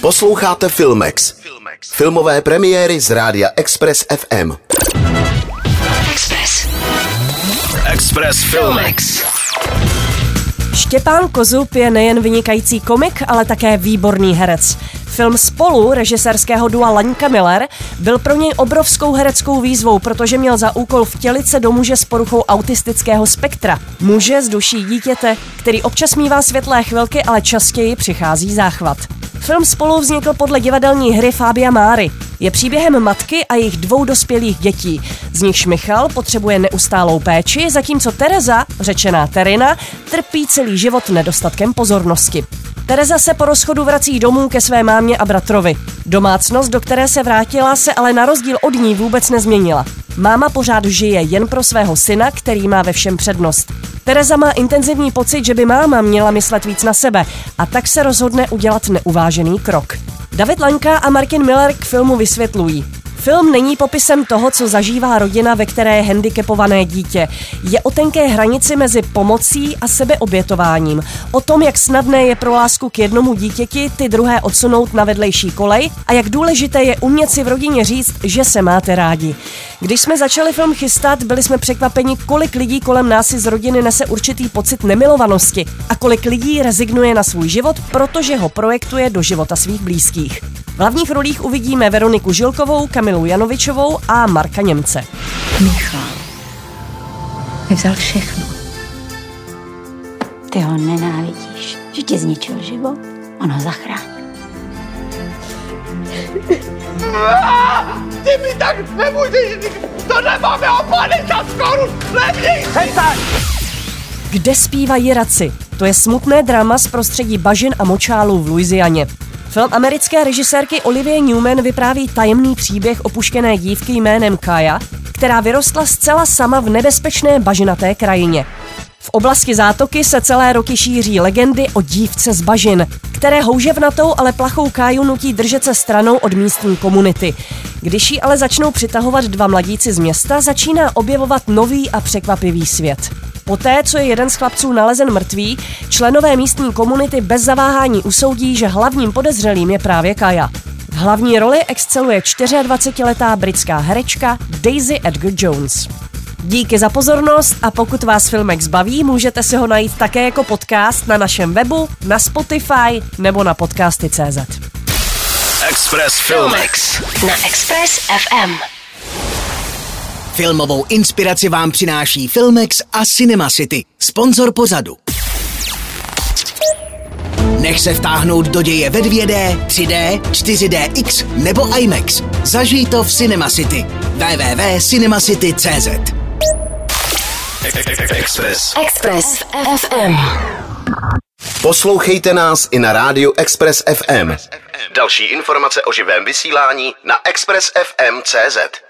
Posloucháte Filmex. Filmové premiéry z rádia Express FM. Express. Express Filmex. Štěpán Kozub je nejen vynikající komik, ale také výborný herec. Film Spolu režisérského dua Laňka Miller byl pro něj obrovskou hereckou výzvou, protože měl za úkol vtělit se do muže s poruchou autistického spektra. Muže z duší dítěte, který občas mívá světlé chvilky, ale častěji přichází záchvat. Film Spolu vznikl podle divadelní hry Fábia Máry. Je příběhem matky a jejich dvou dospělých dětí. Z nichž Michal potřebuje neustálou péči, zatímco Tereza, řečená Terina, trpí celý život nedostatkem pozornosti. Tereza se po rozchodu vrací domů ke své mámě a bratrovi. Domácnost, do které se vrátila, se ale na rozdíl od ní vůbec nezměnila. Máma pořád žije jen pro svého syna, který má ve všem přednost. Tereza má intenzivní pocit, že by máma měla myslet víc na sebe a tak se rozhodne udělat neuvážený krok. David Lanka a Martin Miller k filmu vysvětlují. Film není popisem toho, co zažívá rodina, ve které je handicapované dítě. Je o tenké hranici mezi pomocí a sebeobětováním. O tom, jak snadné je pro lásku k jednomu dítěti ty druhé odsunout na vedlejší kolej a jak důležité je umět si v rodině říct, že se máte rádi. Když jsme začali film chystat, byli jsme překvapeni, kolik lidí kolem nás si z rodiny nese určitý pocit nemilovanosti a kolik lidí rezignuje na svůj život, protože ho projektuje do života svých blízkých. V hlavních rolích uvidíme Veroniku Žilkovou, Kamilu Janovičovou a Marka Němce. Michal mi vzal všechno. Ty ho nenávidíš, že ti zničil život, on ho zachránil. Ty mi tak nemůžeš říct, to nemáme o 50 korun levněji! Kde zpívají raci? To je smutné drama z prostředí bažin a močálů v Louisianě. Film americké režisérky Olivie Newman vypráví tajemný příběh opuštěné dívky jménem Kaya, která vyrostla zcela sama v nebezpečné bažinaté krajině. V oblasti zátoky se celé roky šíří legendy o dívce z bažin, které houževnatou, ale plachou Káju nutí držet se stranou od místní komunity. Když ji ale začnou přitahovat dva mladíci z města, začíná objevovat nový a překvapivý svět. Poté, co je jeden z chlapců nalezen mrtvý, členové místní komunity bez zaváhání usoudí, že hlavním podezřelým je právě Kaja. V hlavní roli exceluje 24-letá britská herečka Daisy Edgar Jones. Díky za pozornost a pokud vás Filmex baví, můžete si ho najít také jako podcast na našem webu, na Spotify nebo na podcasty.cz. Express Filmex. Na Express FM. Filmovou inspiraci vám přináší Filmex a Cinema City, sponzor pořadu. Nech se vtáhnout do děje ve 2D, 3D, 4DX nebo IMAX. Zažij to v Cinema City. www.cinemacity.cz Express. Express FM. Poslouchejte nás i na rádiu Express FM. Další informace o živém vysílání na expressfm.cz.